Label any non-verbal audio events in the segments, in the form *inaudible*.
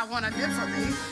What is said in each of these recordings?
I want to do for thee.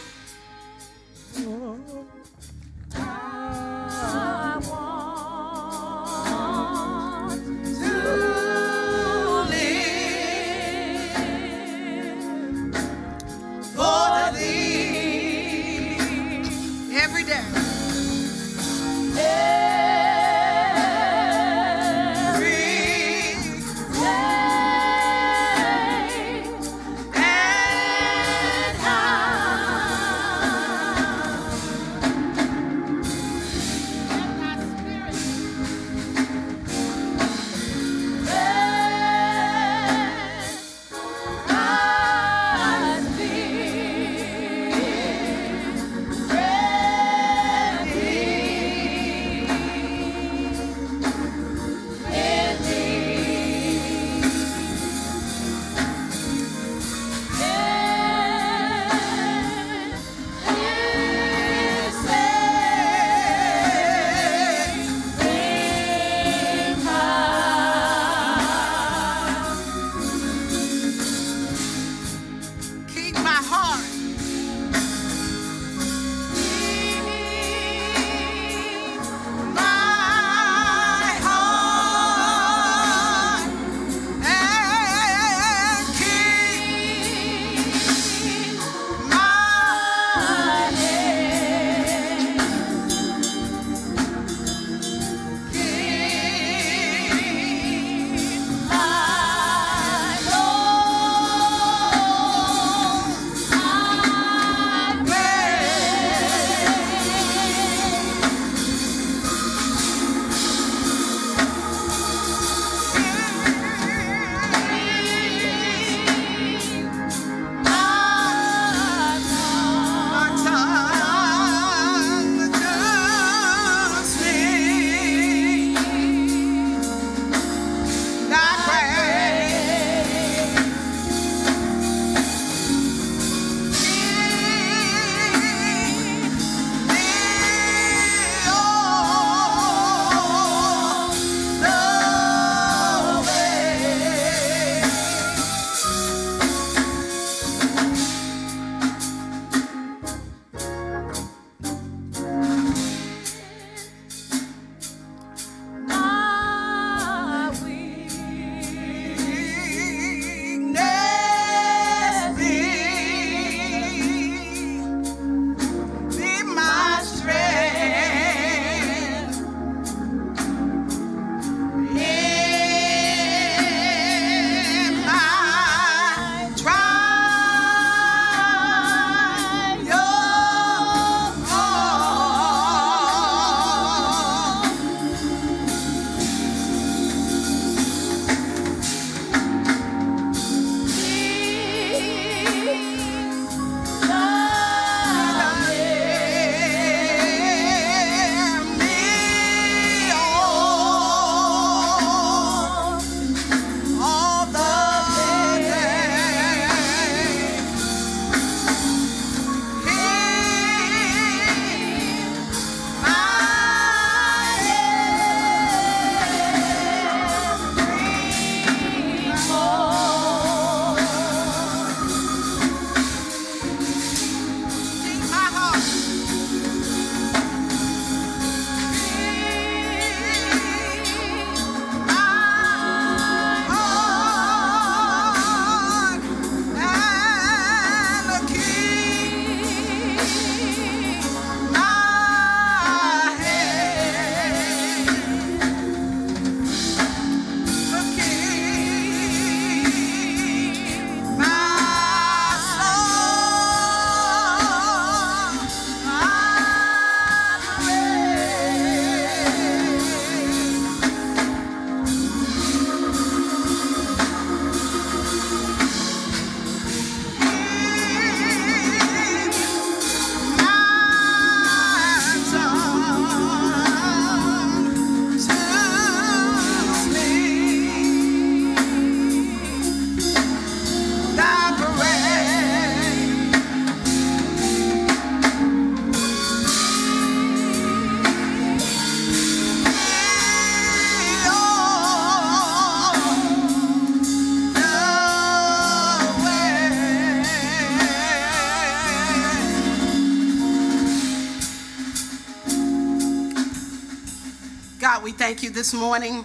This morning.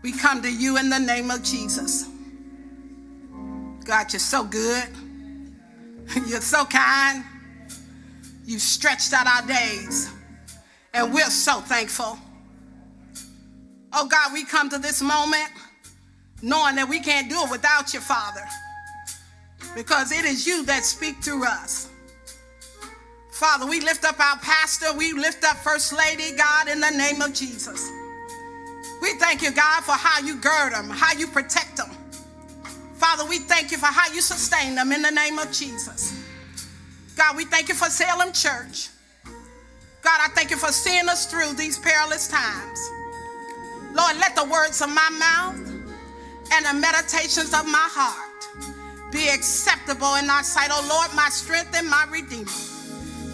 We come to you in the name of Jesus. God, you're so good. *laughs* You're so kind. You stretched out our days, and we're so thankful. Oh God, we come to this moment knowing that we can't do it without you, Father, because it is you that speak through us. Father, we lift up our pastor, we lift up First Lady, God, in the name of Jesus. We thank you, God, for how you gird them, how you protect them. Father, we thank you for how you sustain them in the name of Jesus. God, we thank you for Salem Church. God, I thank you for seeing us through these perilous times. Lord, let the words of my mouth and the meditations of my heart be acceptable in thy sight, oh Lord, my strength and my redeemer.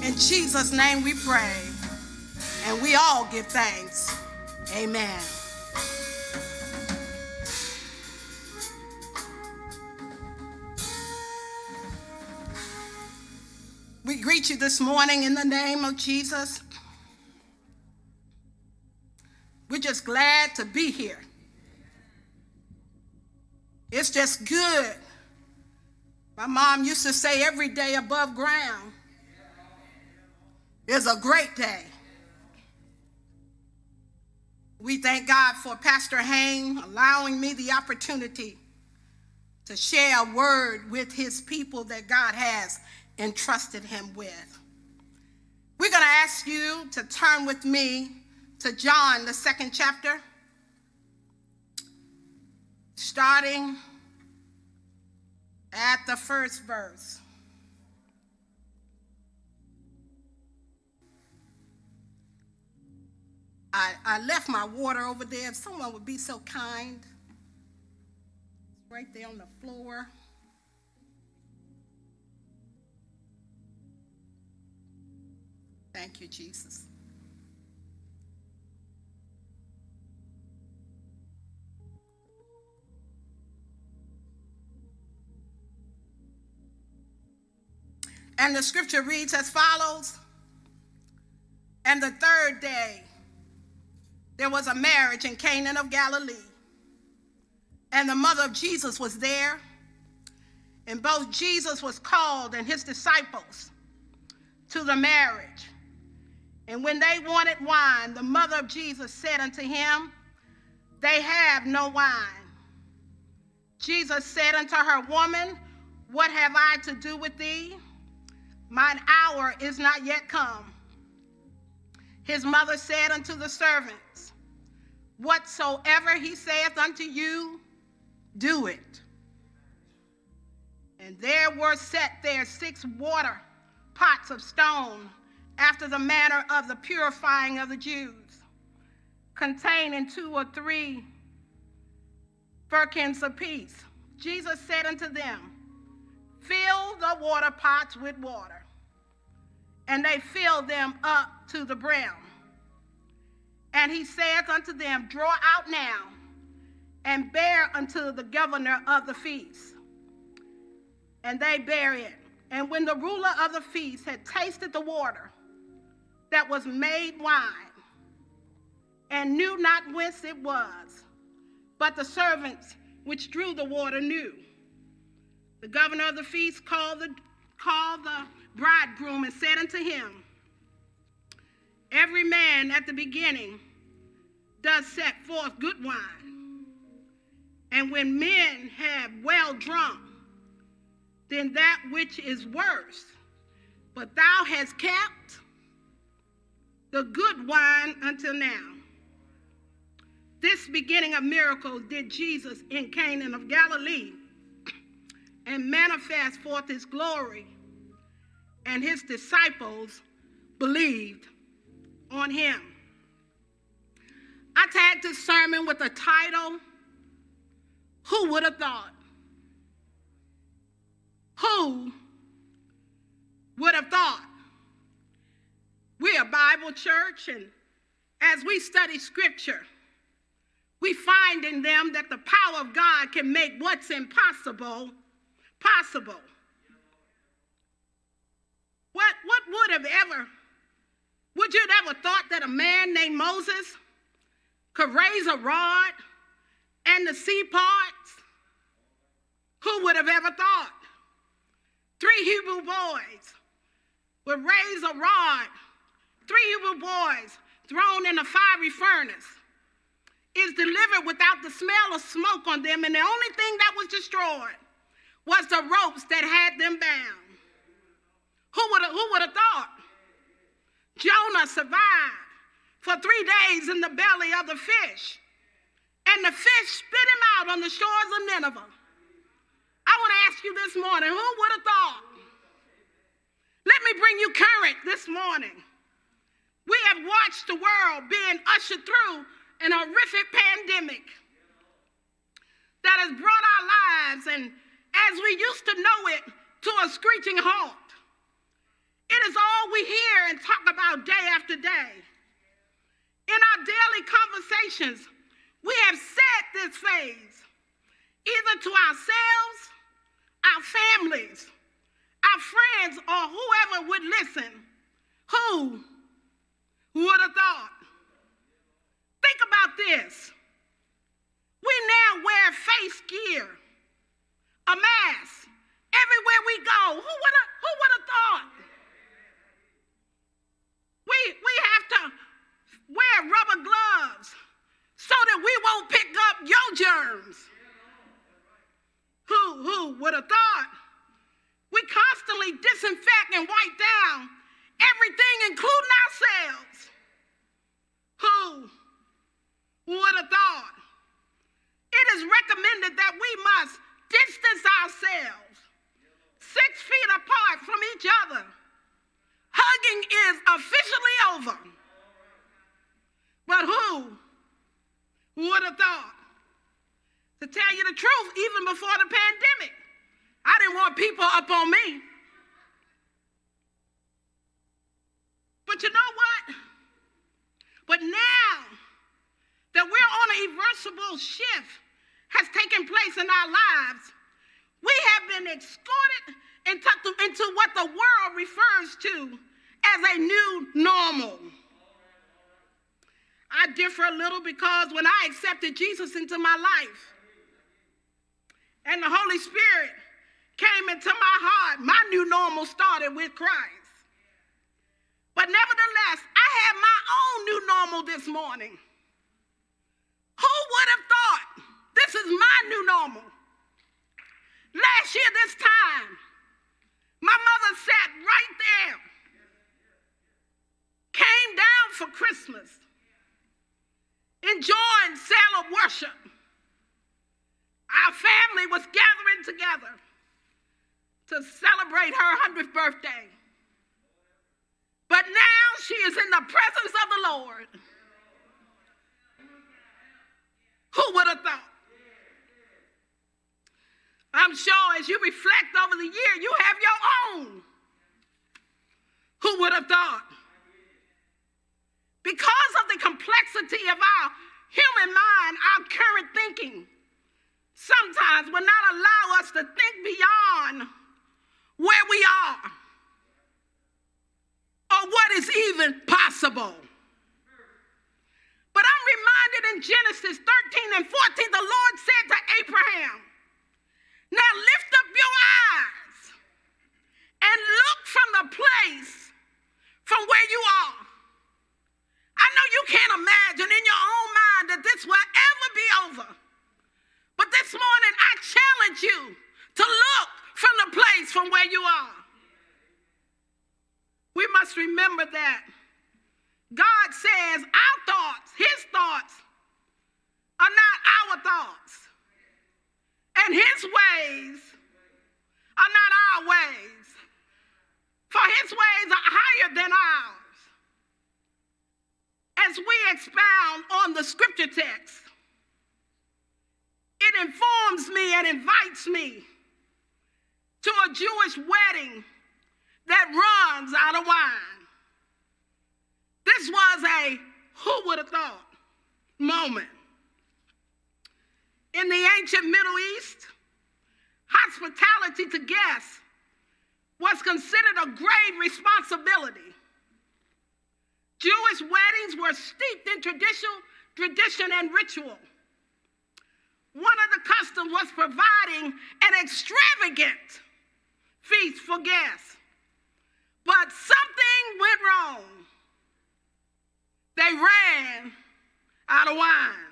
In Jesus' name we pray. And we all give thanks. Amen. We greet you this morning in the name of Jesus. We're just glad to be here. It's just good. My mom used to say every day above ground is a great day. We thank God for Pastor Hain allowing me the opportunity to share a word with his people that God has entrusted him with. We're going to ask you to turn with me to John, the second chapter, starting at the first verse. I, I left my water over there. If someone would be so kind, it's right there on the floor. Thank you, Jesus. And the scripture reads as follows And the third day, there was a marriage in Canaan of Galilee. And the mother of Jesus was there. And both Jesus was called and his disciples to the marriage. And when they wanted wine, the mother of Jesus said unto him, They have no wine. Jesus said unto her, Woman, what have I to do with thee? Mine hour is not yet come. His mother said unto the servants, Whatsoever he saith unto you, do it. And there were set there six water pots of stone after the manner of the purifying of the Jews, containing two or three firkins apiece. Jesus said unto them, Fill the water pots with water. And they filled them up to the brim. And he saith unto them, Draw out now and bear unto the governor of the feast. And they bear it. And when the ruler of the feast had tasted the water that was made wine, and knew not whence it was, but the servants which drew the water knew. The governor of the feast called the, called the bridegroom and said unto him, Every man at the beginning does set forth good wine. And when men have well drunk, then that which is worse. But thou hast kept the good wine until now. This beginning of miracles did Jesus in Canaan of Galilee *clears throat* and manifest forth his glory, and his disciples believed on him. I tagged this sermon with a title Who Would Have Thought? Who would have thought? We're a Bible church, and as we study scripture, we find in them that the power of God can make what's impossible possible. What, what would have ever Would you have ever thought that a man named Moses could raise a rod and the sea parts? Who would have ever thought? Three Hebrew boys would raise a rod, three Hebrew boys thrown in a fiery furnace is delivered without the smell of smoke on them, and the only thing that was destroyed was the ropes that had them bound. Who would have, who would have thought? Jonah survived for three days in the belly of the fish, and the fish spit him out on the shores of Nineveh. I want to ask you this morning who would have thought? Let me bring you current this morning. We have watched the world being ushered through an horrific pandemic that has brought our lives and as we used to know it to a screeching halt. It is all we hear and talk about day after day. In our daily conversations, we have said this phrase either to ourselves, our families, our friends, or whoever would listen. Who would have thought? Think about this. We now wear face gear, a mask, everywhere we go. Who would have, who would have thought? We, we have to wear rubber gloves so that we won't pick up your germs. Who, who would have thought? We constantly disinfect and wipe down everything, including ourselves. Who would have thought? It is recommended that we must distance ourselves six feet apart from each other. Hugging is officially over. But who would have thought? To tell you the truth, even before the pandemic, I didn't want people up on me. But you know what? But now that we're on a irreversible shift has taken place in our lives, we have been escorted into, into what the world refers to as a new normal. I differ a little because when I accepted Jesus into my life and the Holy Spirit came into my heart, my new normal started with Christ. But nevertheless, I have my own new normal this morning. Who would have thought this is my new normal? Last year, this time, my mother sat right there, came down for Christmas, enjoying Salem worship. Our family was gathering together to celebrate her 100th birthday. But now she is in the presence of the Lord. Who would have thought? I'm sure as you reflect over the year, you have your own. Who would have thought? Because of the complexity of our human mind, our current thinking sometimes will not allow us to think beyond where we are or what is even possible. But I'm reminded in Genesis 13 and 14, the Lord said to Abraham, Now lift up your eyes and look from the place from where you are. I know you can't imagine in your own mind that this will ever be over. But this morning, I challenge you to look from the place from where you are. We must remember that God says our thoughts, his thoughts, are not our thoughts. And his ways are not our ways. For his ways are higher than ours. As we expound on the scripture text, it informs me and invites me to a Jewish wedding that runs out of wine. This was a who would have thought moment. In the ancient Middle East, hospitality to guests was considered a grave responsibility. Jewish weddings were steeped in tradition, tradition and ritual. One of the customs was providing an extravagant feast for guests. But something went wrong. They ran out of wine.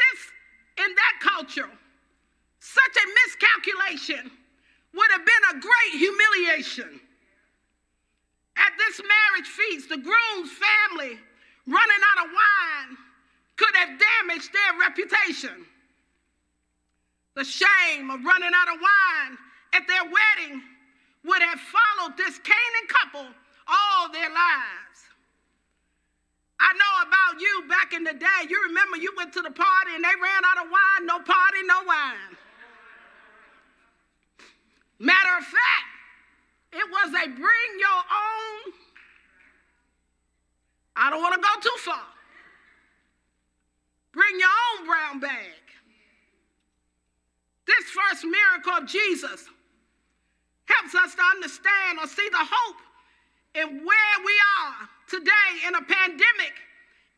This, in that culture, such a miscalculation would have been a great humiliation. At this marriage feast, the groom's family running out of wine could have damaged their reputation. The shame of running out of wine at their wedding would have followed this Canaan couple all their lives. I know about you back in the day. You remember you went to the party and they ran out of wine, no party, no wine. Matter of fact, it was a bring your own. I don't want to go too far. Bring your own brown bag. This first miracle of Jesus helps us to understand or see the hope in where we are today in a pandemic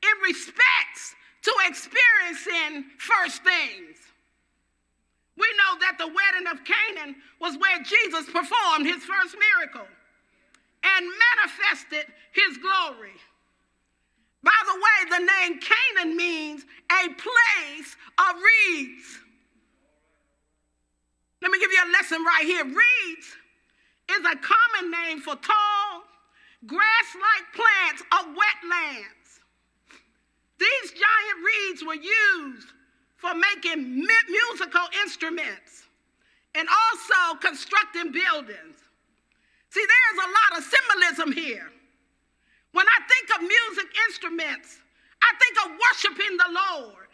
in respects to experiencing first things. We know that the wedding of Canaan was where Jesus performed his first miracle and manifested his glory. By the way, the name Canaan means a place of reeds. Let me give you a lesson right here. Reeds is a common name for tall, grass like plants of wetlands. These giant reeds were used for making musical instruments and also constructing buildings. See, there's a lot of symbolism here. When I think of music instruments, I think of worshiping the Lord.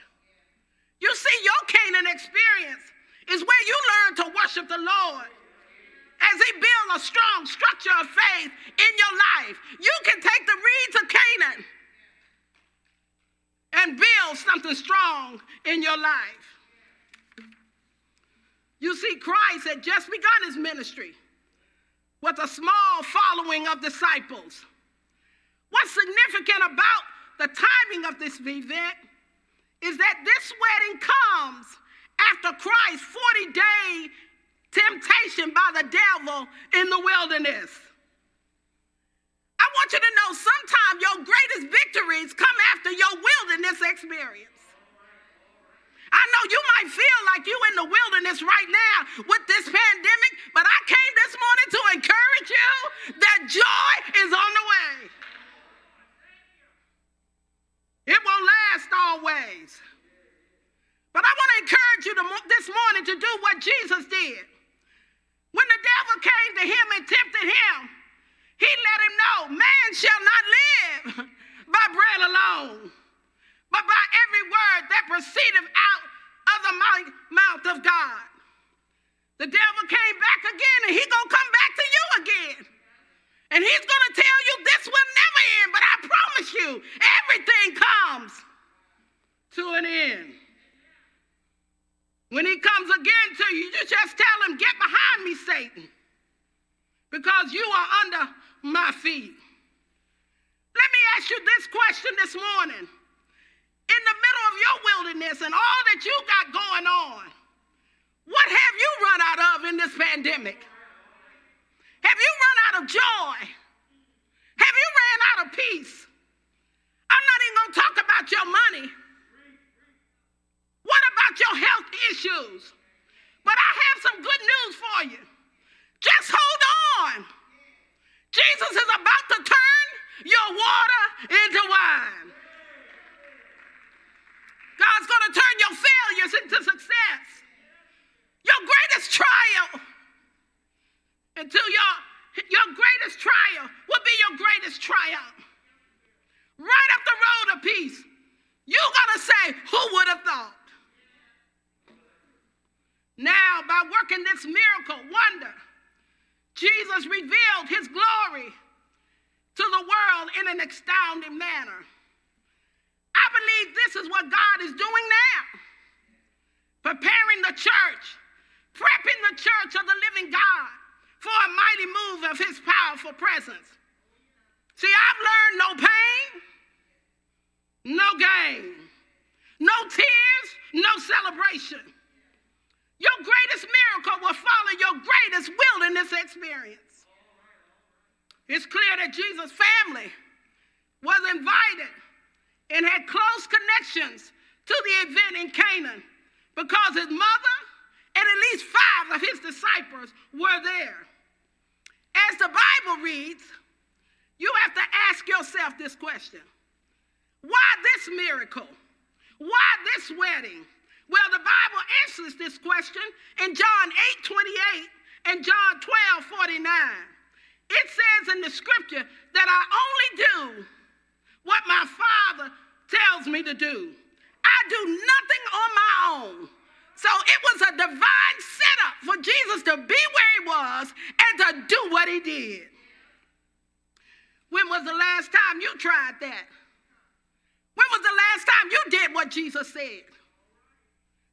You see, your Canaan experience is where you learn to worship the Lord. As He builds a strong structure of faith in your life, you can take the reeds of Canaan and build something strong in your life. You see, Christ had just begun his ministry with a small following of disciples. What's significant about the timing of this event is that this wedding comes after Christ's 40 day temptation by the devil in the wilderness. I want you to know sometimes your greatest victories come after your wilderness experience. I know you might feel like you in the wilderness right now with this pandemic, but I came this morning to encourage you that joy is on the way. It won't last always. But I want to encourage you to, this morning to do what Jesus did. When the devil came to him and tempted him, he let him know man shall not live by bread alone, but by every word that proceedeth out of the mouth of God. The devil came back again and he gonna come back to you again. And he's gonna tell you this will never end, but I promise you, everything comes to an end. When he comes again to you, you just tell him, Get behind Satan, because you are under my feet. Let me ask you this question this morning. In the middle of your wilderness and all that you got going on, what have you run out of in this pandemic? Have you run out of joy? Have you ran out of peace? I'm not even going to talk about your money. What about your health issues? But I have some good news for you. Just hold on. Jesus is about to turn your water into wine. God's going to turn your failures into success. Your greatest trial until your, your greatest trial will be your greatest triumph. Right up the road of peace, you're going to say, Who would have thought? Now, by working this miracle, wonder, Jesus revealed his glory to the world in an astounding manner. I believe this is what God is doing now preparing the church, prepping the church of the living God for a mighty move of his powerful presence. See, I've learned no pain, no gain, no tears, no celebration. Your greatest miracle will follow your greatest wilderness experience. It's clear that Jesus' family was invited and had close connections to the event in Canaan because his mother and at least five of his disciples were there. As the Bible reads, you have to ask yourself this question Why this miracle? Why this wedding? Well, the Bible answers this question in John 8 28 and John 12 49. It says in the scripture that I only do what my Father tells me to do. I do nothing on my own. So it was a divine setup for Jesus to be where he was and to do what he did. When was the last time you tried that? When was the last time you did what Jesus said?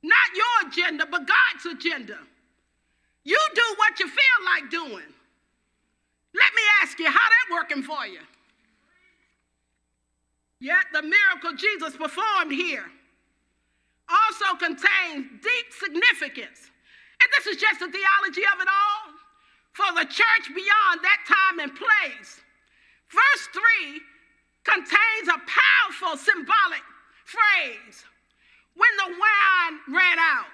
Not your agenda, but God's agenda. You do what you feel like doing. Let me ask you, how that working for you? Yet the miracle Jesus performed here also contains deep significance. And this is just the theology of it all for the church beyond that time and place. Verse 3 contains a powerful symbolic phrase when the wine ran out.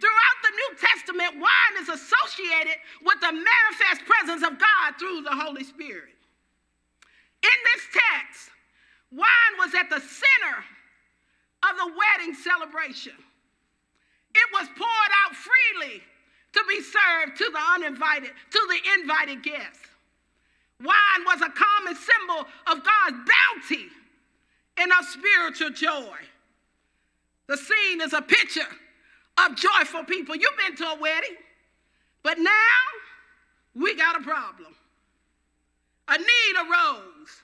Throughout the New Testament, wine is associated with the manifest presence of God through the Holy Spirit. In this text, wine was at the center of the wedding celebration. It was poured out freely to be served to the uninvited, to the invited guests. Wine was a common symbol of God's bounty and of spiritual joy. The scene is a picture of joyful people. You've been to a wedding, but now we got a problem. A need arose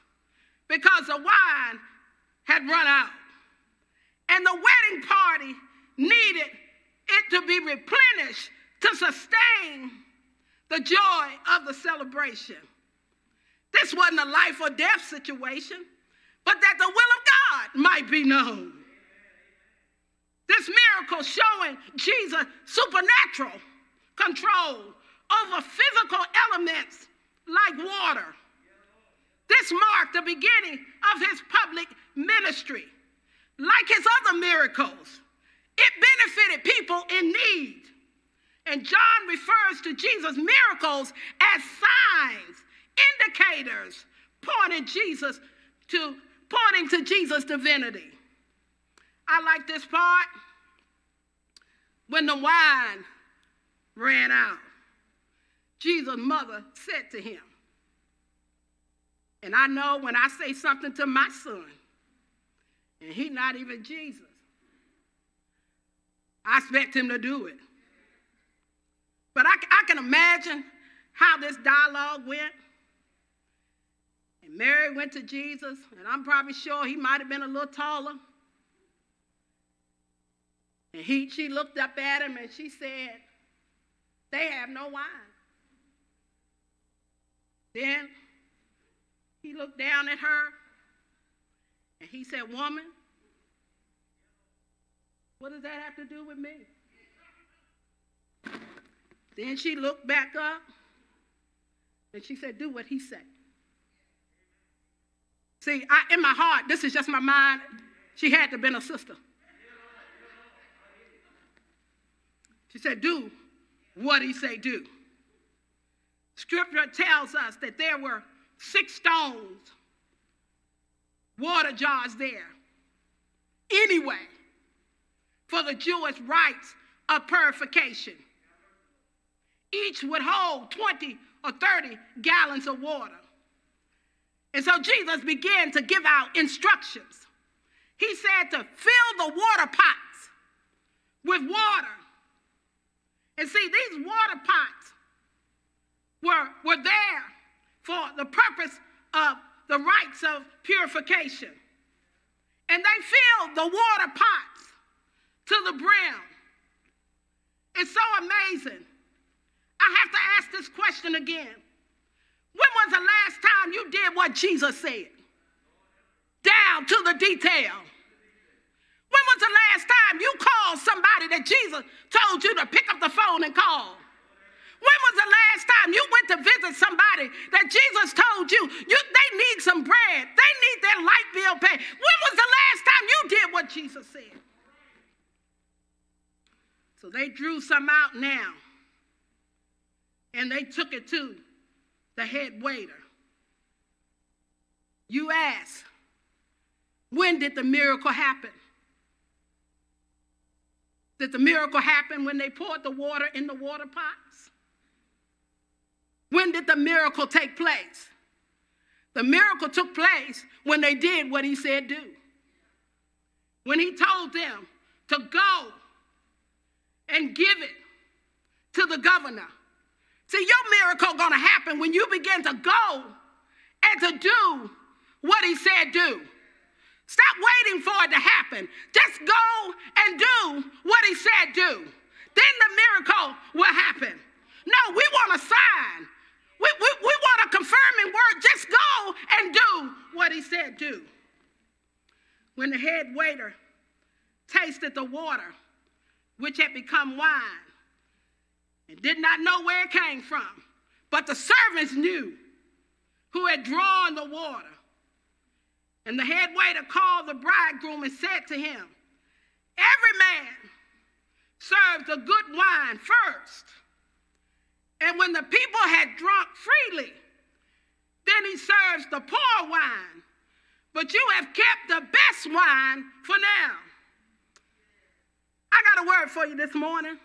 because the wine had run out. And the wedding party needed it to be replenished to sustain the joy of the celebration. This wasn't a life or death situation, but that the will of God might be known. This miracle showing Jesus' supernatural control over physical elements like water. This marked the beginning of his public ministry. Like his other miracles, it benefited people in need. And John refers to Jesus' miracles as signs, indicators, pointing Jesus to pointing to Jesus' divinity. I like this part. When the wine ran out, Jesus' mother said to him, and I know when I say something to my son, and he's not even Jesus, I expect him to do it. But I, I can imagine how this dialogue went. And Mary went to Jesus, and I'm probably sure he might have been a little taller. And he, she looked up at him and she said, They have no wine. Then he looked down at her and he said, Woman, what does that have to do with me? Then she looked back up and she said, Do what he said. See, I, in my heart, this is just my mind. She had to have been a sister. She said, Do what he say do. Scripture tells us that there were six stones, water jars there. Anyway, for the Jewish rites of purification. Each would hold 20 or 30 gallons of water. And so Jesus began to give out instructions. He said to fill the water pots with water and see, these water pots were, were there for the purpose of the rites of purification. And they filled the water pots to the brim. It's so amazing. I have to ask this question again. When was the last time you did what Jesus said, down to the detail. When was the last time you called somebody that Jesus told you to pick up the phone and call? When was the last time you went to visit somebody that Jesus told you, you they need some bread, they need their light bill paid? When was the last time you did what Jesus said? So they drew some out now and they took it to the head waiter. You ask, when did the miracle happen? Did the miracle happen when they poured the water in the water pots? When did the miracle take place? The miracle took place when they did what he said do. When he told them to go and give it to the governor. See, your miracle going to happen when you begin to go and to do what he said do. Stop waiting for it to happen. Just go and do what he said do. Then the miracle will happen. No, we want a sign. We, we, we want a confirming word. Just go and do what he said do. When the head waiter tasted the water, which had become wine, and did not know where it came from, but the servants knew who had drawn the water. And the head waiter called the bridegroom and said to him, Every man serves the good wine first. And when the people had drunk freely, then he serves the poor wine. But you have kept the best wine for now. I got a word for you this morning.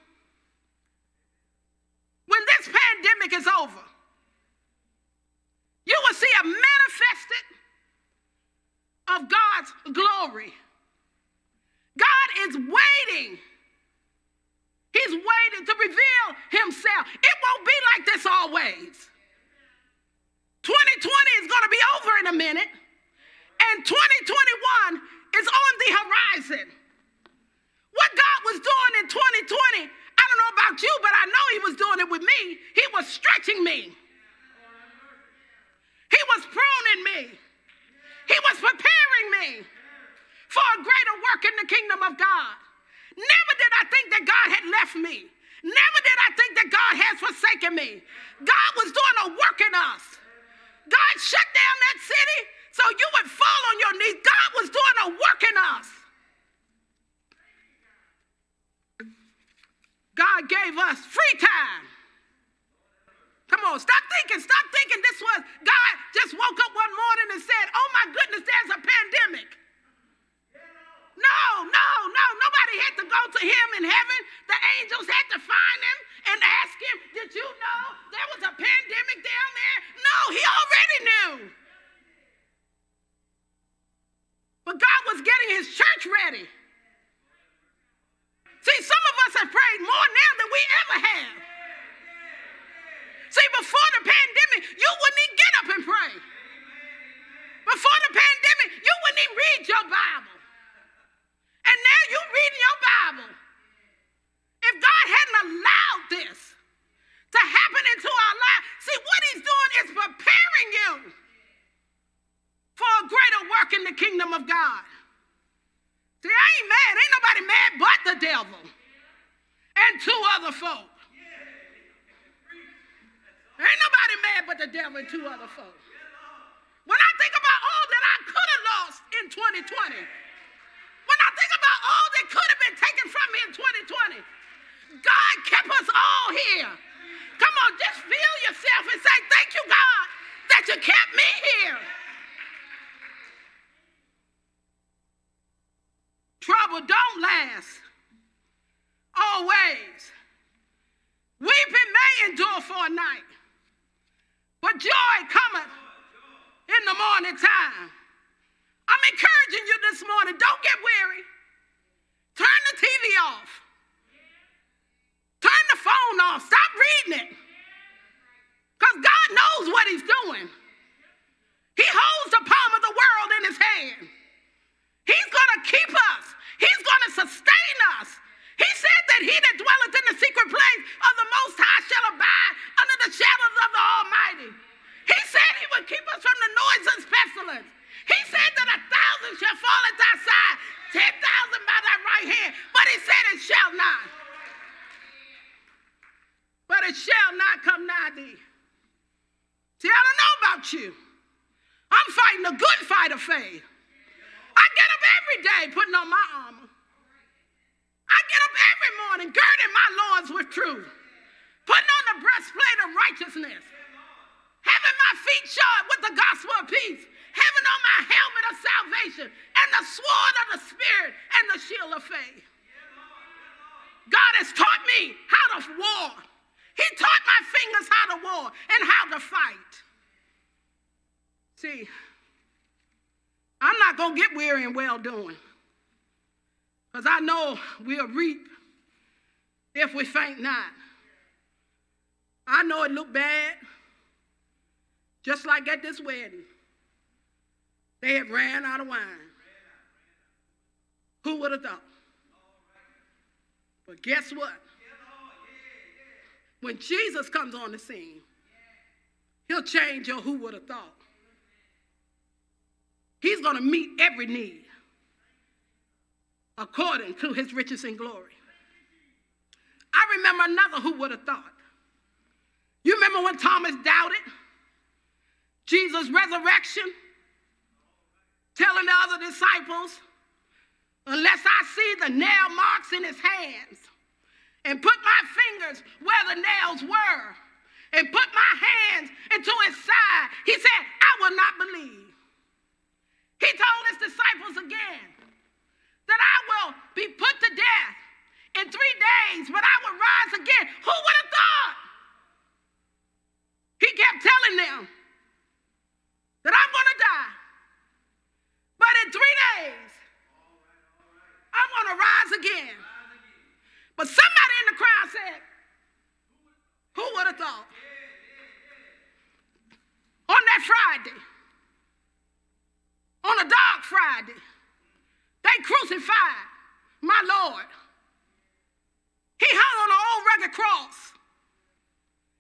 When this pandemic is over, you will see a manifested of God's glory. God is waiting. He's waiting to reveal himself. It won't be like this always. 2020 is going to be over in a minute, and 2021 is on the horizon. What God was doing in 2020, I don't know about you, but I know He was doing it with me. He was stretching me, He was pruning me. He was preparing me for a greater work in the kingdom of God. Never did I think that God had left me. Never did I think that God has forsaken me. God was doing a work in us. God shut down that city so you would fall on your knees. God was doing a work in us. God gave us free time. Come on, stop thinking, stop thinking this was God just woke up one morning and said, Oh my goodness, there's a pandemic. No, no, no. Nobody had to go to him in heaven. The angels had to find him and ask him, Did you know there was a pandemic down there? No, he already knew. But God was getting his church ready. See, some of us the noisome pestilence. He said that a thousand shall fall at thy side, ten thousand by thy right hand, but he said it shall not. But it shall not come nigh thee. See, I don't know about you. I'm fighting a good fight of faith. I get up every day putting on my armor. I get up every morning girding my loins with truth, putting on the breastplate of righteousness, having my feet shod with the gospel of peace, having on my helmet of salvation, and the sword of the Spirit and the shield of faith. God has taught me how to war. He taught my fingers how to war and how to fight. See, I'm not going to get weary and well doing. Because I know we'll reap if we faint not. I know it looked bad, just like at this wedding. They had ran out of wine. Who would have thought? But guess what? When Jesus comes on the scene, he'll change your who would have thought. He's going to meet every need according to his riches and glory. I remember another who would have thought. You remember when Thomas doubted Jesus' resurrection? telling the other disciples, unless I see the nail marks in his hands and put my fingers where the nails were and put my hands into his side, he said, I will not believe. He told his disciples again that I will be put to death in three days, but I will rise again. Who would have thought? He kept telling them that I'm going to die. But in three days, I'm going to rise again. But somebody in the crowd said, Who would have thought? On that Friday, on a dark Friday, they crucified my Lord. He hung on an old rugged cross.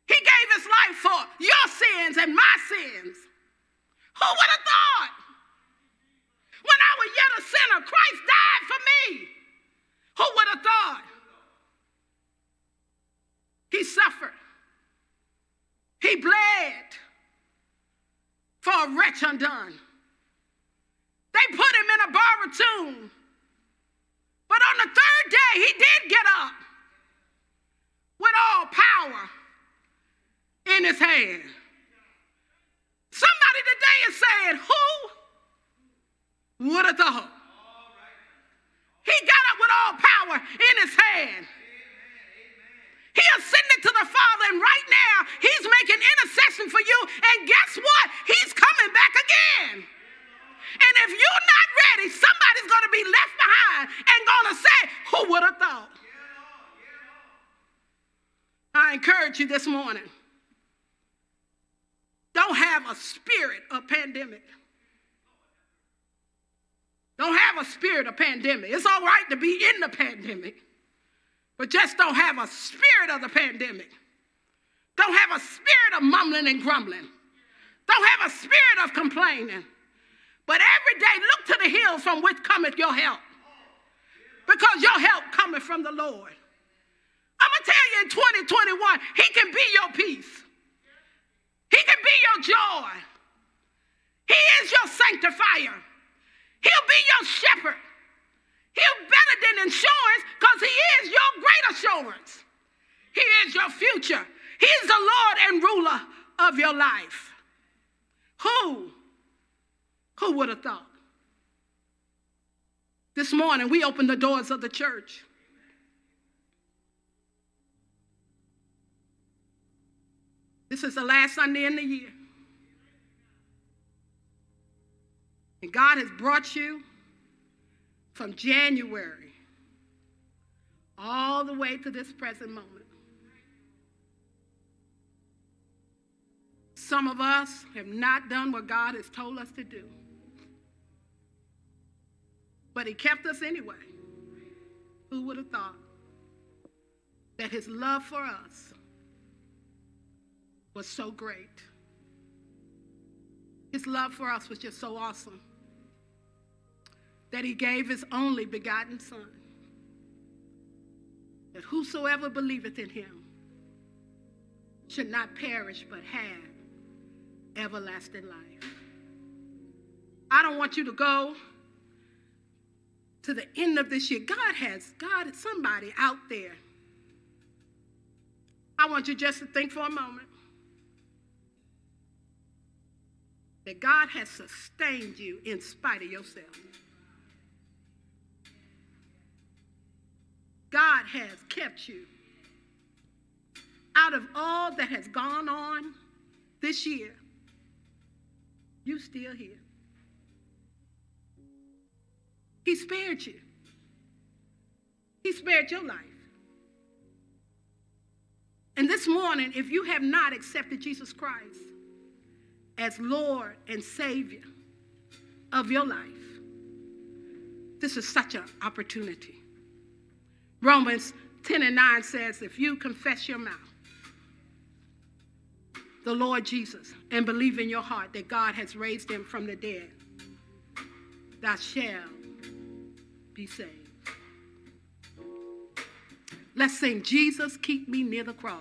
He gave his life for your sins and my sins. Who would have thought? When I was yet a sinner, Christ died for me. Who would have thought? He suffered. He bled for a wretch undone. They put him in a borrowed tomb. But on the third day, he did get up with all power in his hand. Today is saying, Who would have thought? He got up with all power in his hand. He ascended to the Father, and right now he's making intercession for you. And guess what? He's coming back again. And if you're not ready, somebody's going to be left behind and going to say, Who would have thought? I encourage you this morning spirit of pandemic. Don't have a spirit of pandemic. It's all right to be in the pandemic, but just don't have a spirit of the pandemic. Don't have a spirit of mumbling and grumbling. Don't have a spirit of complaining. But every day look to the hills from which cometh your help. Because your help cometh from the Lord. I'm going to tell you in 2021, He can be your peace. He can be your joy. He is your sanctifier. He'll be your shepherd. He'll better than insurance because he is your great assurance. He is your future. He is the Lord and ruler of your life. Who? Who would have thought? This morning, we opened the doors of the church. This is the last Sunday in the year. And God has brought you from January all the way to this present moment. Some of us have not done what God has told us to do. But He kept us anyway. Who would have thought that His love for us was so great? his love for us was just so awesome that he gave his only begotten Son, that whosoever believeth in him should not perish but have everlasting life. I don't want you to go to the end of this year. God has, God, somebody out there. I want you just to think for a moment that God has sustained you in spite of yourself. God has kept you out of all that has gone on this year. You still here. He spared you. He spared your life. And this morning, if you have not accepted Jesus Christ as Lord and Savior of your life, this is such an opportunity. Romans 10 and 9 says, if you confess your mouth the Lord Jesus and believe in your heart that God has raised him from the dead, thou shalt be saved. Let's sing, Jesus, keep me near the cross.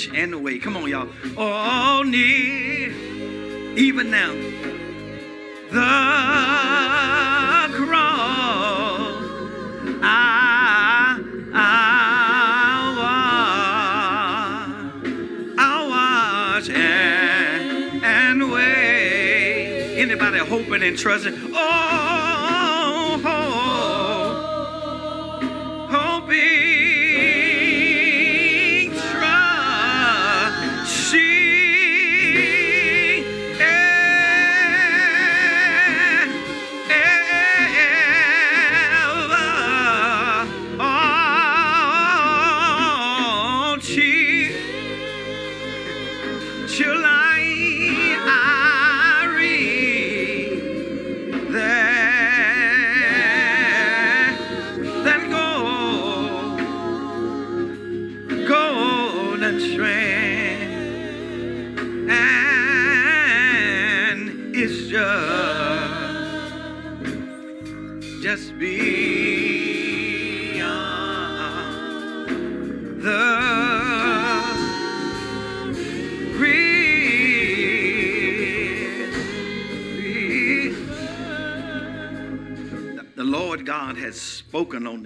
Watch and wait. Come on, y'all. Oh, near, even now. The cross, I, I'll watch, I'll watch and, and wait. Anybody hoping and trusting?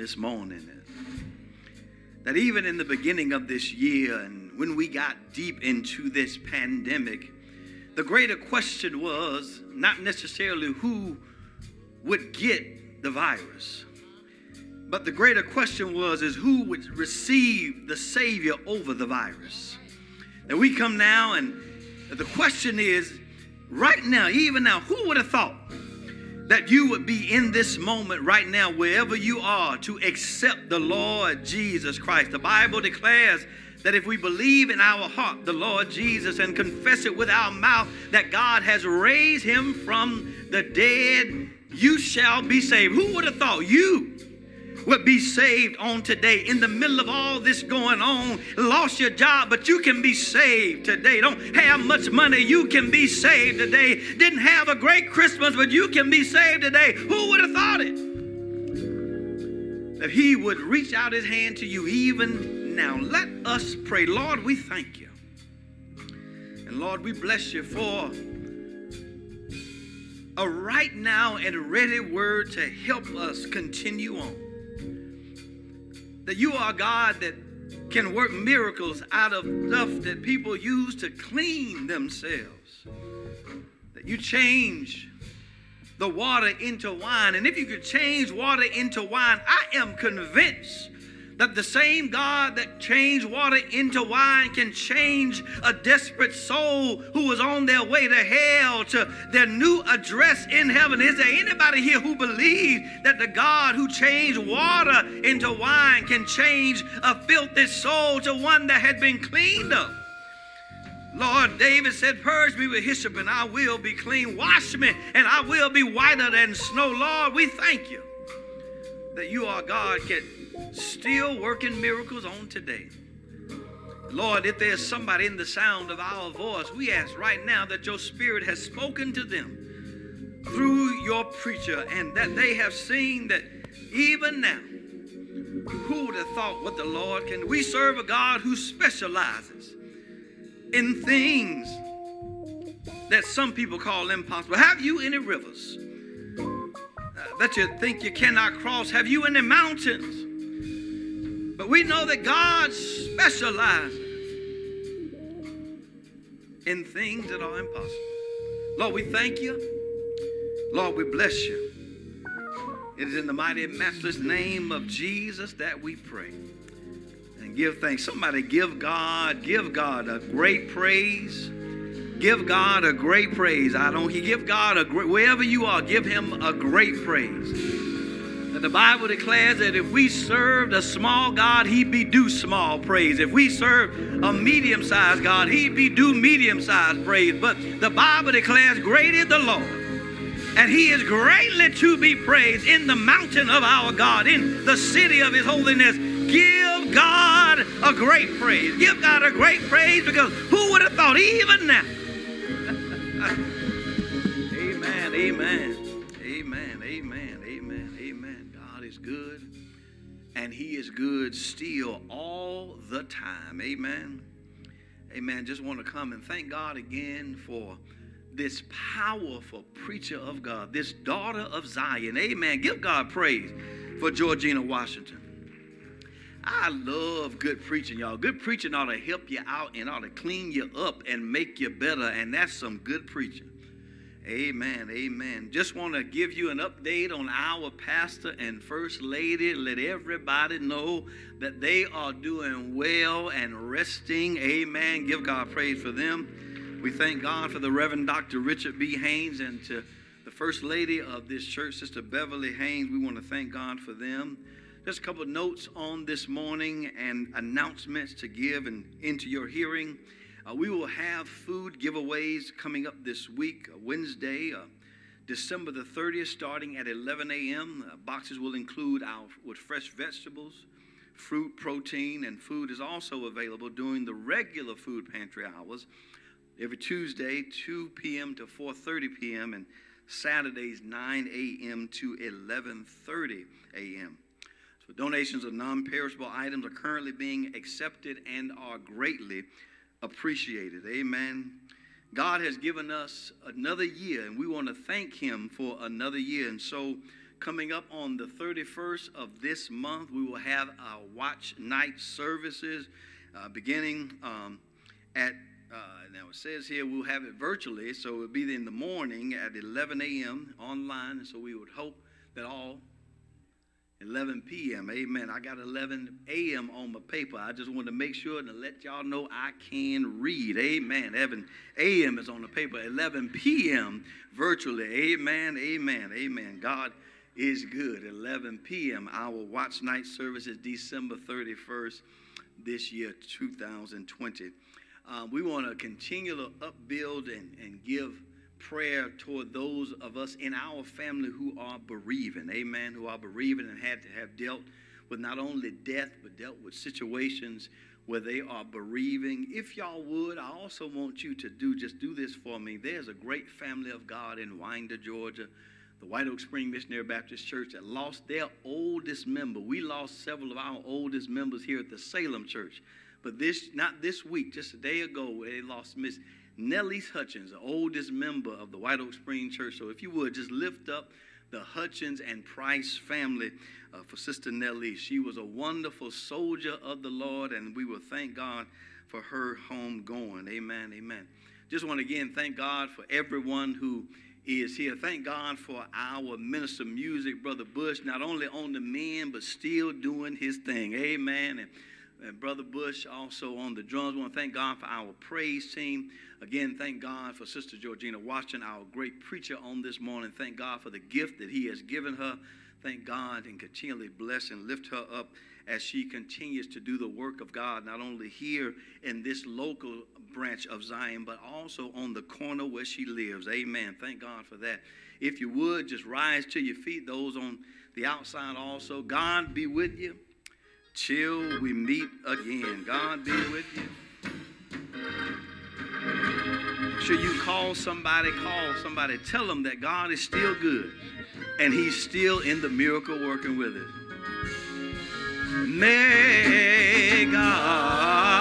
This morning that even in the beginning of this year and when we got deep into this pandemic, the greater question was not necessarily who would get the virus, but the greater question was is who would receive the Savior over the virus. And we come now, and the question is right now, even now, who would have thought that you would be in this moment right now, wherever you are, to accept the Lord Jesus Christ? The Bible declares that if we believe in our heart the Lord Jesus and confess it with our mouth that God has raised him from the dead, you shall be saved. Who would have thought you? Would be saved on today. In the middle of all this going on lost your job but you can be saved today. Don't have much money you can be saved today. Didn't have a great christmas but you can be saved today. Who would have thought it? That he would reach out his hand to you even now. Let us pray. Lord we thank you. And lord we bless you for a right now and ready word to help us continue on that you are God that can work miracles out of stuff that people use to clean themselves. That you change the water into wine. And if you could change water into wine, I am convinced that the same God that changed water into wine can change a desperate soul who was on their way to hell to their new address in heaven. Is there anybody here who believes that the God who changed water into wine can change a filthy soul to one that had been cleaned up? Lord, David said, Purge me with hyssop, and I will be clean. Wash me, and I will be whiter than snow. Lord, we thank you that you are God can still working miracles on today. Lord, if there's somebody in the sound of our voice, we ask right now that your spirit has spoken to them through your preacher and that they have seen that even now, who would have thought what the Lord can? We serve a God who specializes in things that some people call impossible. Have you any rivers uh, that you think you cannot cross? Have you any mountains? But we know that God specializes in things that are impossible. Lord, we thank you. Lord, we bless you. It is in the mighty and matchless name of Jesus that we pray. And give thanks. Somebody give God, give God a great praise. Give God a great praise. I don't, give God a great, wherever you are, give him a great praise. The Bible declares that if we served a small God, he'd be due small praise. If we serve a medium sized God, he'd be due medium sized praise. But the Bible declares, Great is the Lord, and he is greatly to be praised in the mountain of our God, in the city of his holiness. Give God a great praise. Give God a great praise because who would have thought, even now? *laughs* amen, amen. And He is good still all the time. Amen. Amen. Just want to come and thank God again for this powerful preacher of God, this daughter of Zion. Amen. Give God praise for Georgina Washington. I love good preaching, y'all. Good preaching ought to help you out and ought to clean you up and make you better, and that's some good preaching. Amen. Amen. Just want to give you an update on our pastor and first lady. Let everybody know that they are doing well and resting. Amen. Give God praise for them. We thank God for the Reverend Dr. Richard B. Haynes and to the first lady of this church, Sister Beverly Haynes. We want to thank God for them. Just a couple notes on this morning and announcements to give and into your hearing. Uh, we will have food giveaways coming up this week, uh, Wednesday, uh, December the 30th, starting at 11 a.m. Uh, boxes will include our with fresh vegetables, fruit, protein, and food is also available during the regular food pantry hours every Tuesday, 2 p.m. to 4:30 p.m. and Saturdays 9 a.m. to 11:30 a.m. So donations of non-perishable items are currently being accepted and are greatly appreciated. Amen. God has given us another year, and we want to thank Him for another year. And so, coming up on the 31st of this month, we will have our watch night services uh, beginning um, at uh, now it says here we'll have it virtually, so it'll be in the morning at 11 a.m. online. And so we would hope that all 11 p.m. Amen. I got 11 a.m. on my paper. I just wanted to make sure and let y'all know I can read. Amen. Evan a.m. is on the paper. 11 p.m. virtually. Amen. Amen. Amen. God is good. 11 p.m. Our watch night service is December 31st this year, 2020. Uh, we want to continue to upbuild and, and give prayer toward those of us in our family who are bereaving. Amen. Who are bereaving and had to have dealt with not only death, but dealt with situations where they are bereaving. If y'all would, I also want you to do just do this for me. There's a great family of God in Winder, Georgia, the White Oak Spring Missionary Baptist Church that lost their oldest member. We lost several of our oldest members here at the Salem Church. But this, not this week, just a day ago, they lost Miss Nellie Hutchins, the oldest member of the White Oak Spring Church. So if you would, just lift up the Hutchins and Price family uh, for Sister Nellie. She was a wonderful soldier of the Lord, and we will thank God for her home going. Amen. Amen. Just want to again thank God for everyone who is here. Thank God for our minister music, Brother Bush, not only on the men, but still doing his thing. Amen. And and Brother Bush also on the drums. We want to thank God for our praise team. Again, thank God for Sister Georgina Washington, our great preacher on this morning. Thank God for the gift that He has given her. Thank God and continually bless and lift her up as she continues to do the work of God, not only here in this local branch of Zion, but also on the corner where she lives. Amen. Thank God for that. If you would, just rise to your feet, those on the outside also. God be with you till we meet again. God be with you. Should you call somebody, call somebody, tell them that God is still good and He's still in the miracle working with us. May God,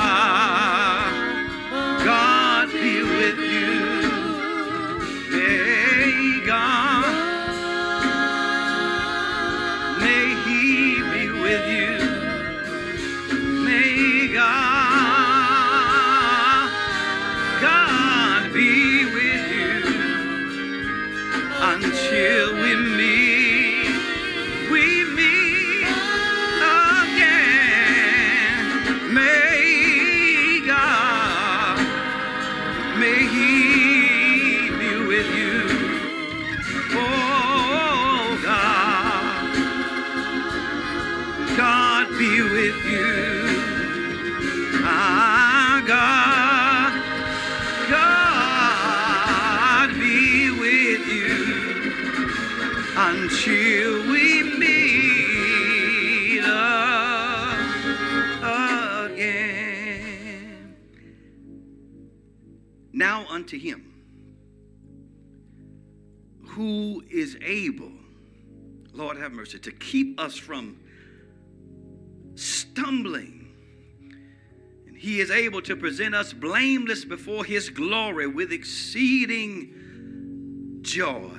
mercy, to keep us from stumbling. And he is able to present us blameless before his glory with exceeding joy.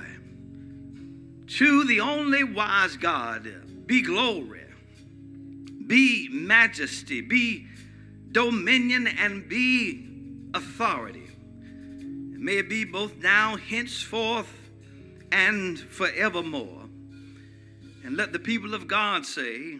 To the only wise God be glory, be majesty, be dominion, and be authority. May it be both now, henceforth, and forevermore. And let the people of God say,